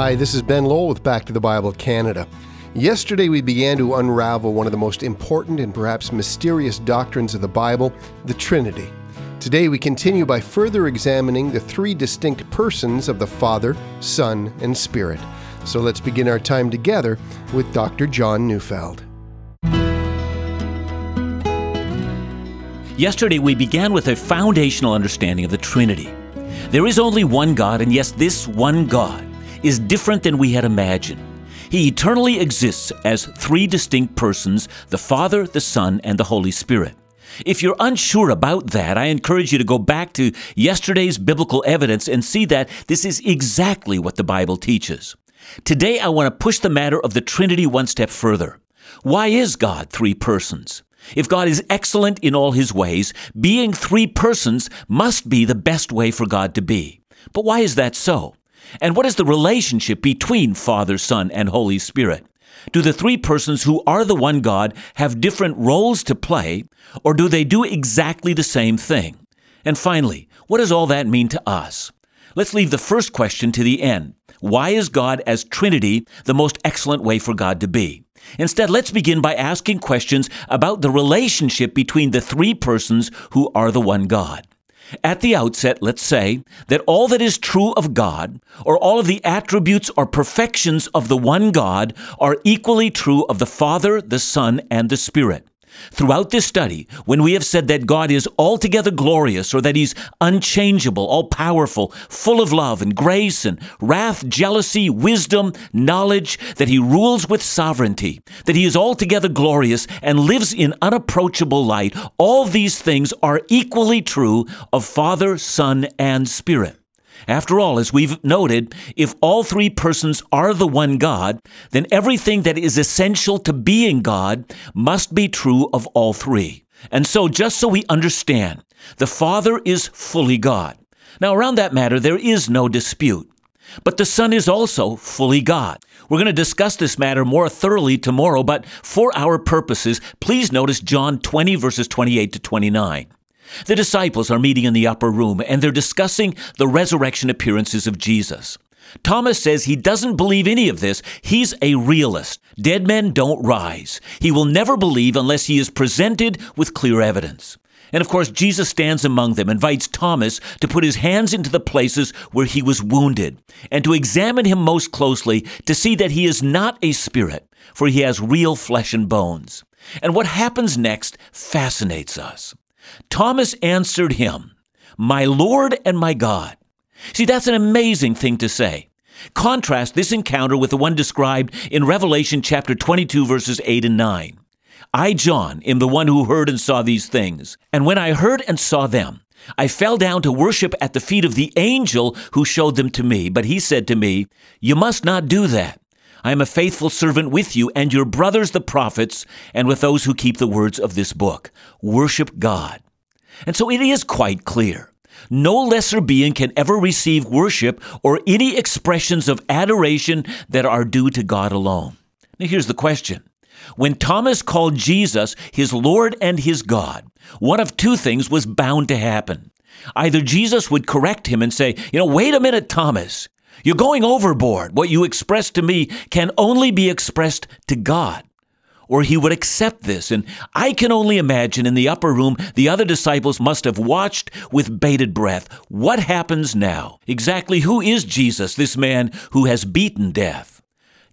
Hi, this is Ben Lowell with Back to the Bible Canada. Yesterday, we began to unravel one of the most important and perhaps mysterious doctrines of the Bible, the Trinity. Today, we continue by further examining the three distinct persons of the Father, Son, and Spirit. So let's begin our time together with Dr. John Neufeld. Yesterday, we began with a foundational understanding of the Trinity. There is only one God, and yes, this one God is different than we had imagined. He eternally exists as three distinct persons the Father, the Son, and the Holy Spirit. If you're unsure about that, I encourage you to go back to yesterday's biblical evidence and see that this is exactly what the Bible teaches. Today, I want to push the matter of the Trinity one step further. Why is God three persons? If God is excellent in all his ways, being three persons must be the best way for God to be. But why is that so? And what is the relationship between Father, Son, and Holy Spirit? Do the three persons who are the one God have different roles to play, or do they do exactly the same thing? And finally, what does all that mean to us? Let's leave the first question to the end. Why is God as Trinity the most excellent way for God to be? Instead, let's begin by asking questions about the relationship between the three persons who are the one God. At the outset, let's say that all that is true of God, or all of the attributes or perfections of the one God, are equally true of the Father, the Son, and the Spirit. Throughout this study, when we have said that God is altogether glorious or that He's unchangeable, all powerful, full of love and grace and wrath, jealousy, wisdom, knowledge, that He rules with sovereignty, that He is altogether glorious and lives in unapproachable light, all these things are equally true of Father, Son, and Spirit. After all, as we've noted, if all three persons are the one God, then everything that is essential to being God must be true of all three. And so, just so we understand, the Father is fully God. Now, around that matter, there is no dispute. But the Son is also fully God. We're going to discuss this matter more thoroughly tomorrow, but for our purposes, please notice John 20, verses 28 to 29. The disciples are meeting in the upper room and they're discussing the resurrection appearances of Jesus. Thomas says he doesn't believe any of this. He's a realist. Dead men don't rise. He will never believe unless he is presented with clear evidence. And of course, Jesus stands among them, invites Thomas to put his hands into the places where he was wounded, and to examine him most closely to see that he is not a spirit, for he has real flesh and bones. And what happens next fascinates us. Thomas answered him, My Lord and my God. See, that's an amazing thing to say. Contrast this encounter with the one described in Revelation chapter 22, verses 8 and 9. I, John, am the one who heard and saw these things. And when I heard and saw them, I fell down to worship at the feet of the angel who showed them to me. But he said to me, You must not do that. I am a faithful servant with you and your brothers the prophets, and with those who keep the words of this book. Worship God. And so it is quite clear. No lesser being can ever receive worship or any expressions of adoration that are due to God alone. Now, here's the question. When Thomas called Jesus his Lord and his God, one of two things was bound to happen. Either Jesus would correct him and say, You know, wait a minute, Thomas. You're going overboard. What you express to me can only be expressed to God. Or he would accept this. And I can only imagine in the upper room, the other disciples must have watched with bated breath. What happens now? Exactly who is Jesus, this man who has beaten death?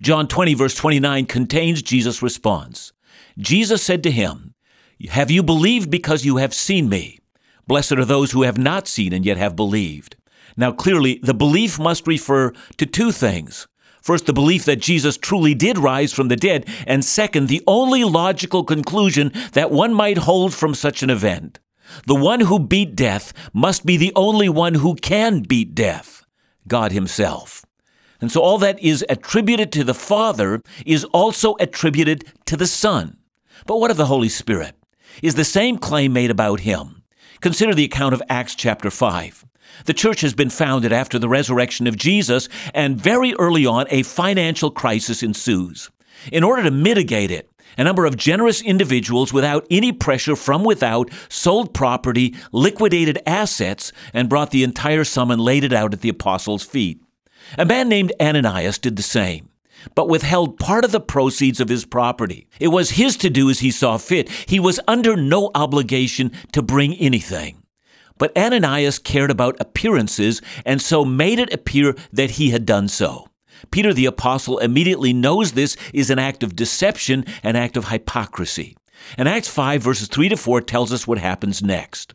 John 20, verse 29 contains Jesus' response. Jesus said to him, Have you believed because you have seen me? Blessed are those who have not seen and yet have believed. Now, clearly, the belief must refer to two things. First, the belief that Jesus truly did rise from the dead, and second, the only logical conclusion that one might hold from such an event. The one who beat death must be the only one who can beat death God Himself. And so all that is attributed to the Father is also attributed to the Son. But what of the Holy Spirit? Is the same claim made about Him? Consider the account of Acts chapter 5. The church has been founded after the resurrection of Jesus, and very early on, a financial crisis ensues. In order to mitigate it, a number of generous individuals, without any pressure from without, sold property, liquidated assets, and brought the entire sum and laid it out at the apostles' feet. A man named Ananias did the same, but withheld part of the proceeds of his property. It was his to do as he saw fit. He was under no obligation to bring anything. But Ananias cared about appearances and so made it appear that he had done so. Peter the Apostle immediately knows this is an act of deception, an act of hypocrisy. And Acts 5, verses 3 to 4 tells us what happens next.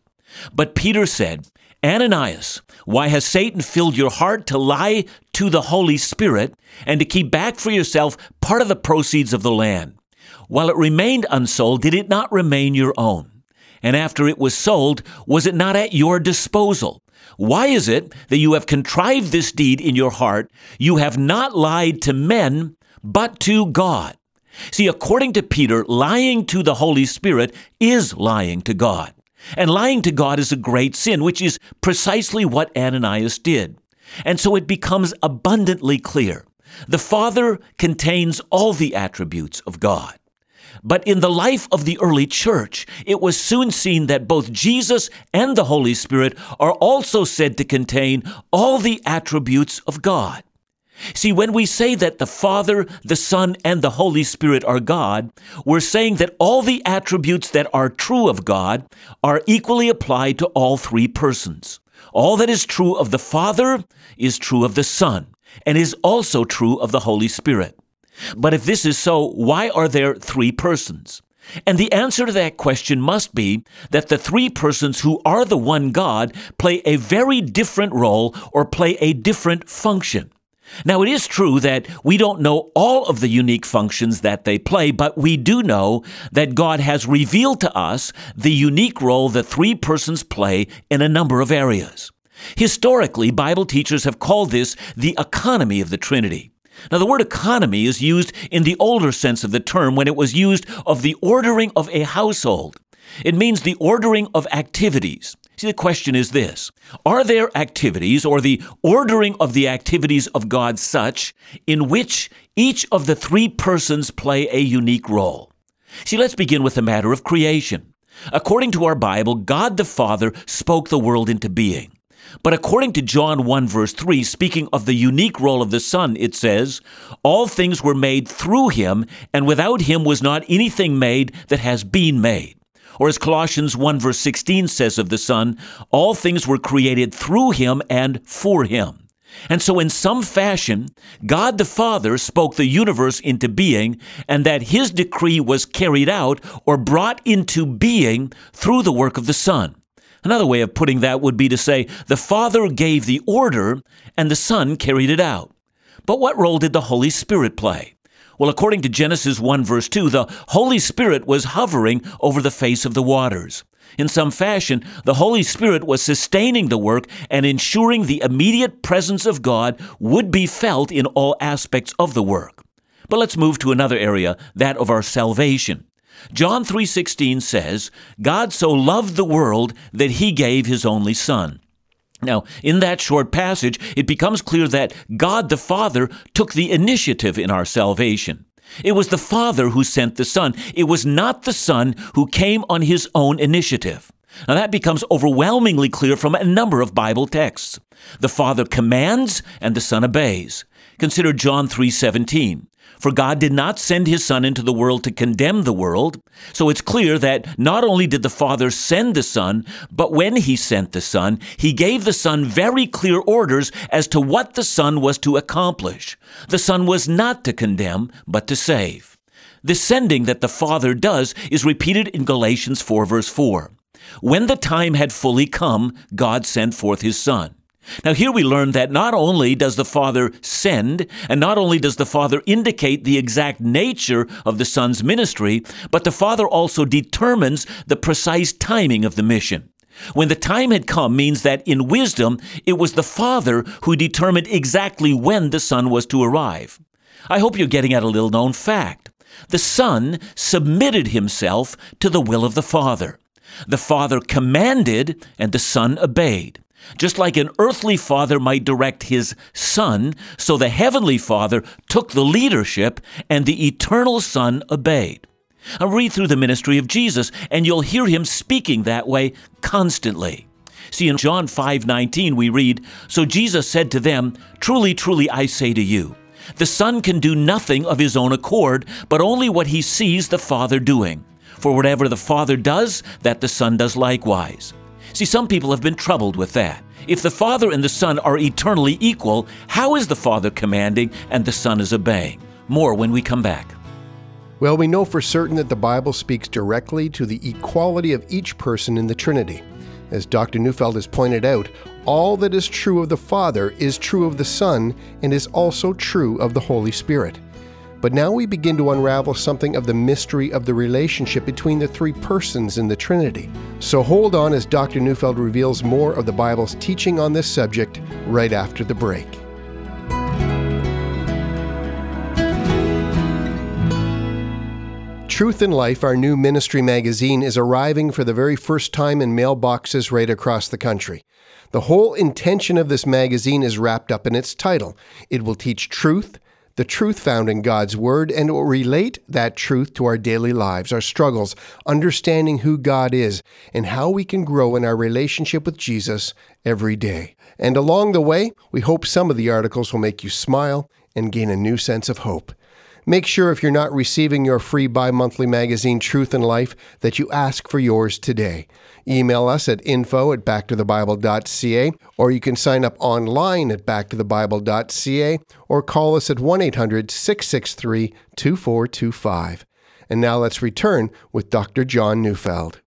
But Peter said, Ananias, why has Satan filled your heart to lie to the Holy Spirit and to keep back for yourself part of the proceeds of the land? While it remained unsold, did it not remain your own? And after it was sold, was it not at your disposal? Why is it that you have contrived this deed in your heart? You have not lied to men, but to God. See, according to Peter, lying to the Holy Spirit is lying to God. And lying to God is a great sin, which is precisely what Ananias did. And so it becomes abundantly clear. The Father contains all the attributes of God. But in the life of the early church, it was soon seen that both Jesus and the Holy Spirit are also said to contain all the attributes of God. See, when we say that the Father, the Son, and the Holy Spirit are God, we're saying that all the attributes that are true of God are equally applied to all three persons. All that is true of the Father is true of the Son, and is also true of the Holy Spirit. But if this is so, why are there three persons? And the answer to that question must be that the three persons who are the one God play a very different role or play a different function. Now, it is true that we don't know all of the unique functions that they play, but we do know that God has revealed to us the unique role that three persons play in a number of areas. Historically, Bible teachers have called this the economy of the Trinity. Now, the word economy is used in the older sense of the term when it was used of the ordering of a household. It means the ordering of activities. See, the question is this Are there activities or the ordering of the activities of God such in which each of the three persons play a unique role? See, let's begin with the matter of creation. According to our Bible, God the Father spoke the world into being. But according to John 1, verse 3, speaking of the unique role of the Son, it says, All things were made through him, and without him was not anything made that has been made. Or as Colossians 1, verse 16 says of the Son, All things were created through him and for him. And so, in some fashion, God the Father spoke the universe into being, and that his decree was carried out or brought into being through the work of the Son. Another way of putting that would be to say the Father gave the order and the Son carried it out. But what role did the Holy Spirit play? Well, according to Genesis 1, verse 2, the Holy Spirit was hovering over the face of the waters. In some fashion, the Holy Spirit was sustaining the work and ensuring the immediate presence of God would be felt in all aspects of the work. But let's move to another area, that of our salvation. John 3:16 says, God so loved the world that he gave his only son. Now, in that short passage, it becomes clear that God the Father took the initiative in our salvation. It was the Father who sent the Son. It was not the Son who came on his own initiative. Now that becomes overwhelmingly clear from a number of Bible texts. The Father commands and the Son obeys. Consider John 3:17. For God did not send his Son into the world to condemn the world. So it's clear that not only did the Father send the Son, but when he sent the Son, he gave the Son very clear orders as to what the Son was to accomplish. The Son was not to condemn, but to save. The sending that the Father does is repeated in Galatians 4, verse 4. When the time had fully come, God sent forth his Son. Now, here we learn that not only does the Father send, and not only does the Father indicate the exact nature of the Son's ministry, but the Father also determines the precise timing of the mission. When the time had come means that in wisdom, it was the Father who determined exactly when the Son was to arrive. I hope you're getting at a little known fact. The Son submitted himself to the will of the Father. The Father commanded, and the Son obeyed. Just like an earthly father might direct his son, so the heavenly father took the leadership and the eternal son obeyed. Now read through the ministry of Jesus and you'll hear him speaking that way constantly. See, in John 5 19, we read, So Jesus said to them, Truly, truly, I say to you, the Son can do nothing of his own accord, but only what he sees the Father doing. For whatever the Father does, that the Son does likewise. See, some people have been troubled with that. If the Father and the Son are eternally equal, how is the Father commanding and the Son is obeying? More when we come back. Well, we know for certain that the Bible speaks directly to the equality of each person in the Trinity. As Dr. Neufeld has pointed out, all that is true of the Father is true of the Son and is also true of the Holy Spirit. But now we begin to unravel something of the mystery of the relationship between the three persons in the Trinity. So hold on as Dr. Neufeld reveals more of the Bible's teaching on this subject right after the break. Truth in Life, our new ministry magazine, is arriving for the very first time in mailboxes right across the country. The whole intention of this magazine is wrapped up in its title. It will teach truth, the truth found in God's Word, and relate that truth to our daily lives, our struggles, understanding who God is, and how we can grow in our relationship with Jesus every day. And along the way, we hope some of the articles will make you smile and gain a new sense of hope. Make sure if you're not receiving your free bi monthly magazine, Truth in Life, that you ask for yours today. Email us at info at backtothebible.ca, or you can sign up online at backtothebible.ca, or call us at 1 800 663 2425. And now let's return with Dr. John Neufeld.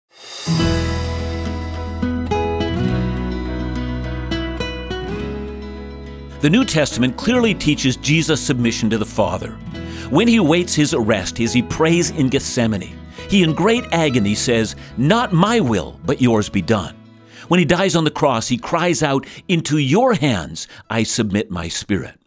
The New Testament clearly teaches Jesus' submission to the Father. When he waits his arrest, as he prays in Gethsemane, he in great agony says, Not my will, but yours be done. When he dies on the cross, he cries out, Into your hands I submit my spirit.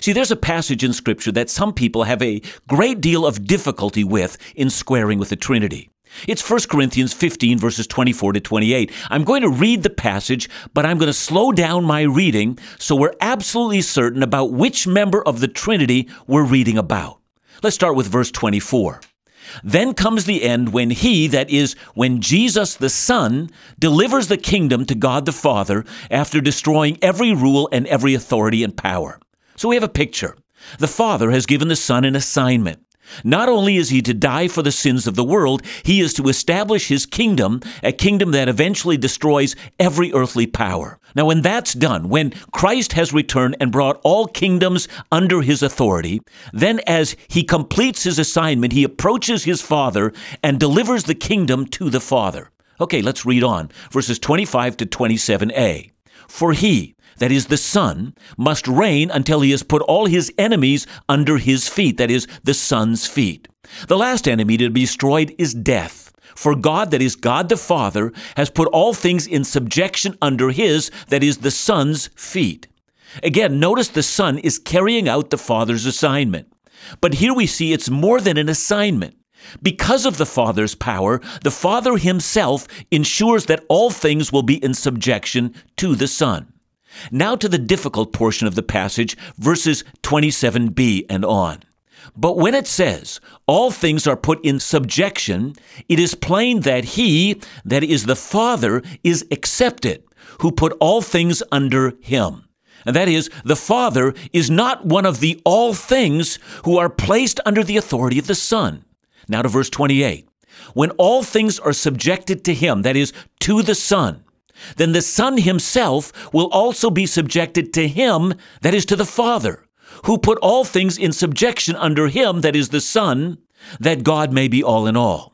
See, there's a passage in Scripture that some people have a great deal of difficulty with in squaring with the Trinity. It's 1 Corinthians 15, verses 24 to 28. I'm going to read the passage, but I'm going to slow down my reading so we're absolutely certain about which member of the Trinity we're reading about. Let's start with verse 24. Then comes the end when he, that is, when Jesus the Son, delivers the kingdom to God the Father after destroying every rule and every authority and power. So we have a picture. The Father has given the Son an assignment. Not only is he to die for the sins of the world, he is to establish his kingdom, a kingdom that eventually destroys every earthly power. Now, when that's done, when Christ has returned and brought all kingdoms under his authority, then as he completes his assignment, he approaches his Father and delivers the kingdom to the Father. Okay, let's read on. Verses 25 to 27a. For he, that is, the Son, must reign until he has put all his enemies under his feet, that is, the Son's feet. The last enemy to be destroyed is death. For God, that is God the Father, has put all things in subjection under his, that is the Son's feet. Again, notice the Son is carrying out the Father's assignment. But here we see it's more than an assignment. Because of the Father's power, the Father himself ensures that all things will be in subjection to the Son. Now to the difficult portion of the passage, verses 27b and on. But when it says, all things are put in subjection, it is plain that he, that is the Father, is accepted, who put all things under him. And that is, the Father is not one of the all things who are placed under the authority of the Son. Now to verse 28. When all things are subjected to him, that is, to the Son, then the Son himself will also be subjected to him, that is, to the Father, who put all things in subjection under him, that is, the Son, that God may be all in all.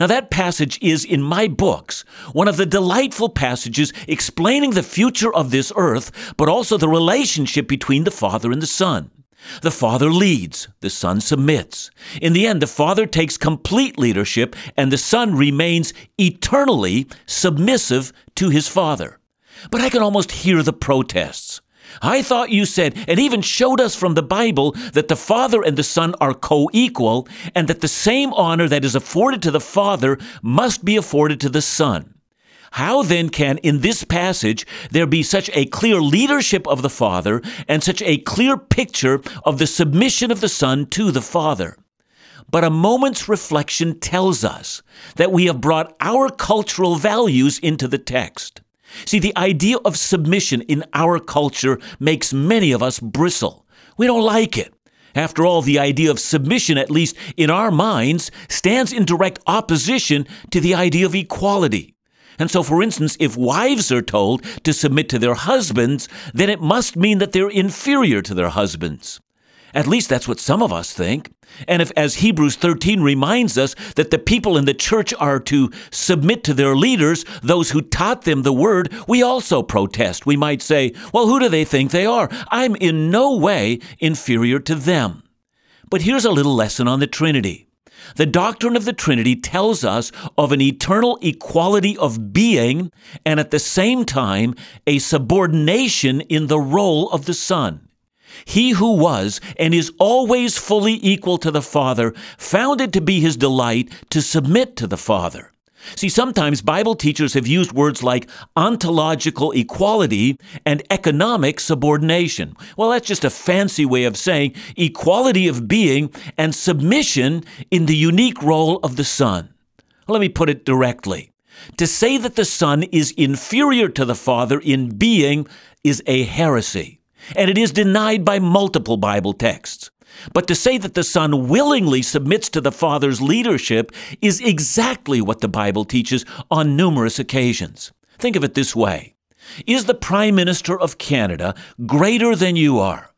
Now, that passage is in my books one of the delightful passages explaining the future of this earth, but also the relationship between the Father and the Son. The Father leads, the Son submits. In the end, the Father takes complete leadership, and the Son remains eternally submissive to his Father. But I can almost hear the protests. I thought you said, and even showed us from the Bible, that the Father and the Son are co equal, and that the same honor that is afforded to the Father must be afforded to the Son. How then can, in this passage, there be such a clear leadership of the Father and such a clear picture of the submission of the Son to the Father? But a moment's reflection tells us that we have brought our cultural values into the text. See, the idea of submission in our culture makes many of us bristle. We don't like it. After all, the idea of submission, at least in our minds, stands in direct opposition to the idea of equality. And so, for instance, if wives are told to submit to their husbands, then it must mean that they're inferior to their husbands. At least that's what some of us think. And if, as Hebrews 13 reminds us, that the people in the church are to submit to their leaders, those who taught them the word, we also protest. We might say, well, who do they think they are? I'm in no way inferior to them. But here's a little lesson on the Trinity. The doctrine of the Trinity tells us of an eternal equality of being and at the same time a subordination in the role of the Son. He who was and is always fully equal to the Father found it to be his delight to submit to the Father. See, sometimes Bible teachers have used words like ontological equality and economic subordination. Well, that's just a fancy way of saying equality of being and submission in the unique role of the Son. Let me put it directly. To say that the Son is inferior to the Father in being is a heresy and it is denied by multiple Bible texts. But to say that the Son willingly submits to the Father's leadership is exactly what the Bible teaches on numerous occasions. Think of it this way Is the Prime Minister of Canada greater than you are?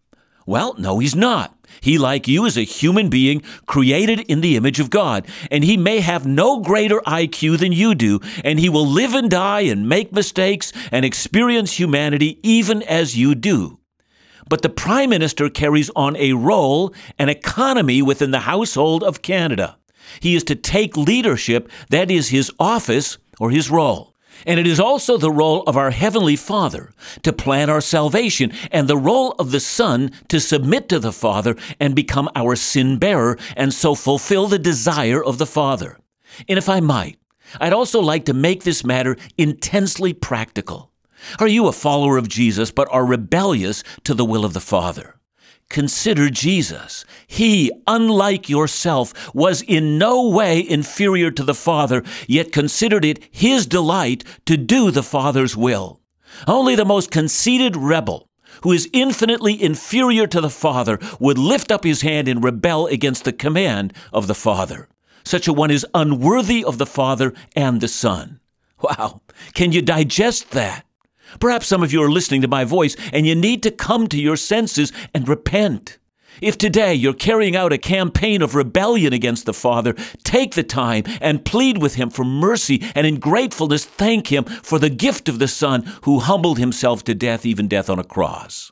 Well, no, he's not. He, like you, is a human being created in the image of God, and he may have no greater IQ than you do, and he will live and die and make mistakes and experience humanity even as you do. But the Prime Minister carries on a role, an economy within the household of Canada. He is to take leadership, that is his office or his role. And it is also the role of our Heavenly Father to plan our salvation, and the role of the Son to submit to the Father and become our sin bearer, and so fulfill the desire of the Father. And if I might, I'd also like to make this matter intensely practical. Are you a follower of Jesus but are rebellious to the will of the Father? Consider Jesus. He, unlike yourself, was in no way inferior to the Father, yet considered it his delight to do the Father's will. Only the most conceited rebel, who is infinitely inferior to the Father, would lift up his hand and rebel against the command of the Father. Such a one is unworthy of the Father and the Son. Wow. Can you digest that? Perhaps some of you are listening to my voice and you need to come to your senses and repent. If today you're carrying out a campaign of rebellion against the Father, take the time and plead with Him for mercy and in gratefulness thank Him for the gift of the Son who humbled Himself to death, even death on a cross.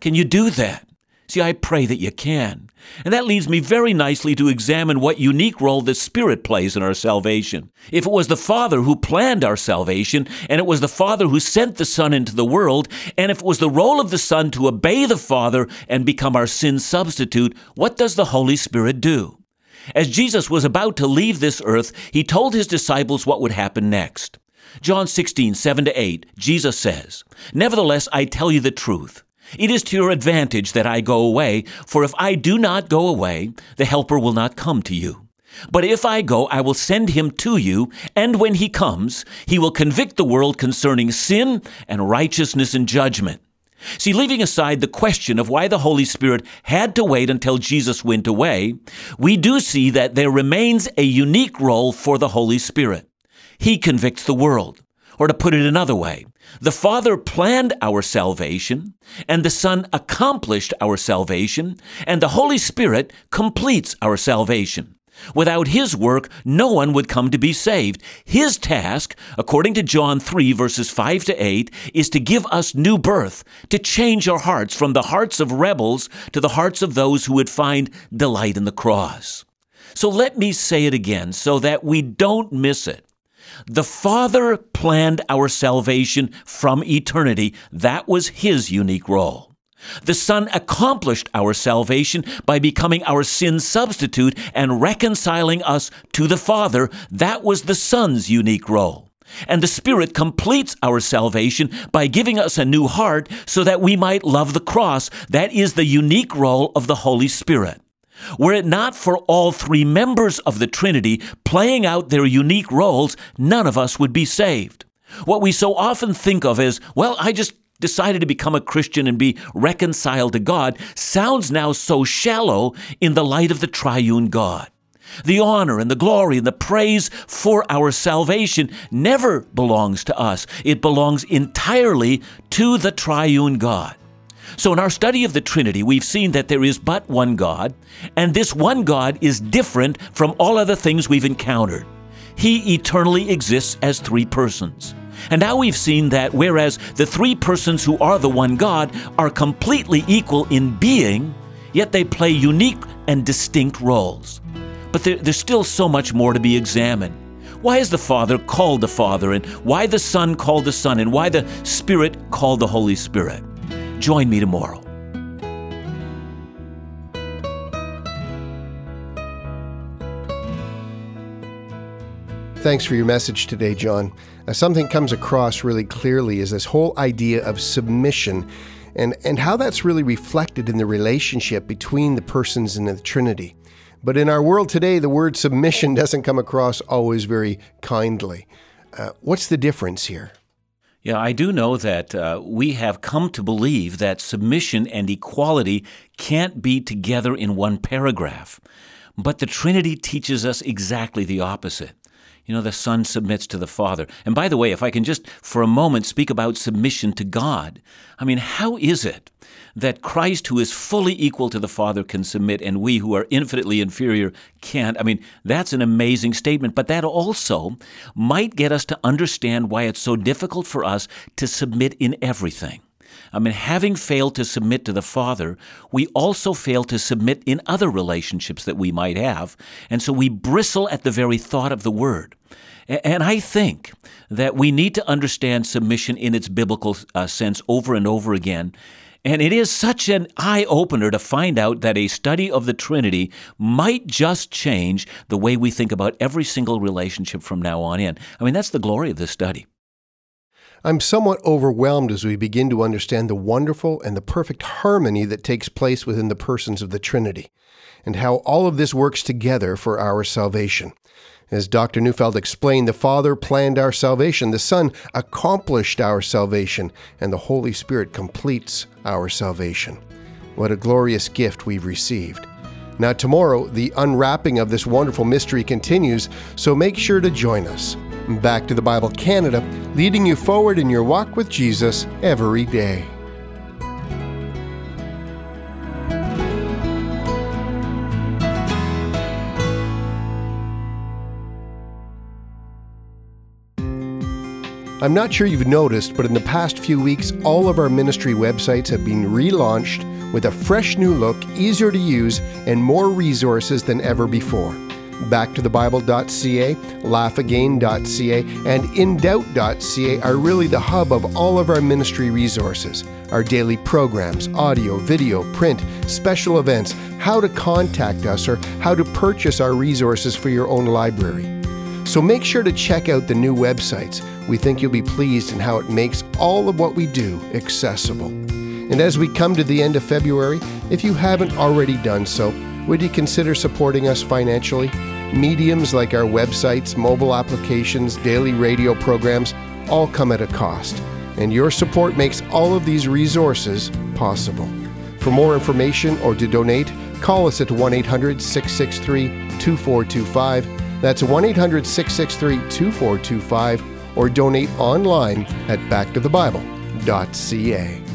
Can you do that? See, I pray that you can. And that leads me very nicely to examine what unique role the Spirit plays in our salvation. If it was the Father who planned our salvation, and it was the Father who sent the Son into the world, and if it was the role of the Son to obey the Father and become our sin substitute, what does the Holy Spirit do? As Jesus was about to leave this earth, he told his disciples what would happen next. John 16, 7 to 8, Jesus says, Nevertheless, I tell you the truth. It is to your advantage that I go away, for if I do not go away, the Helper will not come to you. But if I go, I will send him to you, and when he comes, he will convict the world concerning sin and righteousness and judgment. See, leaving aside the question of why the Holy Spirit had to wait until Jesus went away, we do see that there remains a unique role for the Holy Spirit. He convicts the world. Or to put it another way, the Father planned our salvation, and the Son accomplished our salvation, and the Holy Spirit completes our salvation. Without His work, no one would come to be saved. His task, according to John 3, verses 5 to 8, is to give us new birth, to change our hearts from the hearts of rebels to the hearts of those who would find delight in the cross. So let me say it again so that we don't miss it. The Father planned our salvation from eternity. That was His unique role. The Son accomplished our salvation by becoming our sin substitute and reconciling us to the Father. That was the Son's unique role. And the Spirit completes our salvation by giving us a new heart so that we might love the cross. That is the unique role of the Holy Spirit. Were it not for all three members of the Trinity playing out their unique roles, none of us would be saved. What we so often think of as, well, I just decided to become a Christian and be reconciled to God sounds now so shallow in the light of the triune God. The honor and the glory and the praise for our salvation never belongs to us. It belongs entirely to the triune God. So, in our study of the Trinity, we've seen that there is but one God, and this one God is different from all other things we've encountered. He eternally exists as three persons. And now we've seen that whereas the three persons who are the one God are completely equal in being, yet they play unique and distinct roles. But there, there's still so much more to be examined. Why is the Father called the Father, and why the Son called the Son, and why the Spirit called the Holy Spirit? Join me tomorrow. Thanks for your message today, John. Uh, something comes across really clearly is this whole idea of submission and, and how that's really reflected in the relationship between the persons in the Trinity. But in our world today, the word submission doesn't come across always very kindly. Uh, what's the difference here? Yeah, I do know that uh, we have come to believe that submission and equality can't be together in one paragraph. But the Trinity teaches us exactly the opposite. You know, the Son submits to the Father. And by the way, if I can just for a moment speak about submission to God, I mean, how is it that Christ, who is fully equal to the Father, can submit and we who are infinitely inferior can't? I mean, that's an amazing statement, but that also might get us to understand why it's so difficult for us to submit in everything. I mean, having failed to submit to the Father, we also fail to submit in other relationships that we might have. And so we bristle at the very thought of the Word. And I think that we need to understand submission in its biblical uh, sense over and over again. And it is such an eye opener to find out that a study of the Trinity might just change the way we think about every single relationship from now on in. I mean, that's the glory of this study. I'm somewhat overwhelmed as we begin to understand the wonderful and the perfect harmony that takes place within the persons of the Trinity, and how all of this works together for our salvation. As Dr. Neufeld explained, the Father planned our salvation, the Son accomplished our salvation, and the Holy Spirit completes our salvation. What a glorious gift we've received. Now, tomorrow, the unwrapping of this wonderful mystery continues, so make sure to join us. Back to the Bible Canada, leading you forward in your walk with Jesus every day. I'm not sure you've noticed, but in the past few weeks, all of our ministry websites have been relaunched with a fresh new look, easier to use, and more resources than ever before backtothebible.ca, laughagain.ca, and indoubt.ca are really the hub of all of our ministry resources. Our daily programs, audio, video, print, special events, how to contact us, or how to purchase our resources for your own library. So make sure to check out the new websites. We think you'll be pleased in how it makes all of what we do accessible. And as we come to the end of February, if you haven't already done so, would you consider supporting us financially? Mediums like our websites, mobile applications, daily radio programs all come at a cost, and your support makes all of these resources possible. For more information or to donate, call us at 1 800 663 2425. That's 1 800 663 2425, or donate online at backtothebible.ca.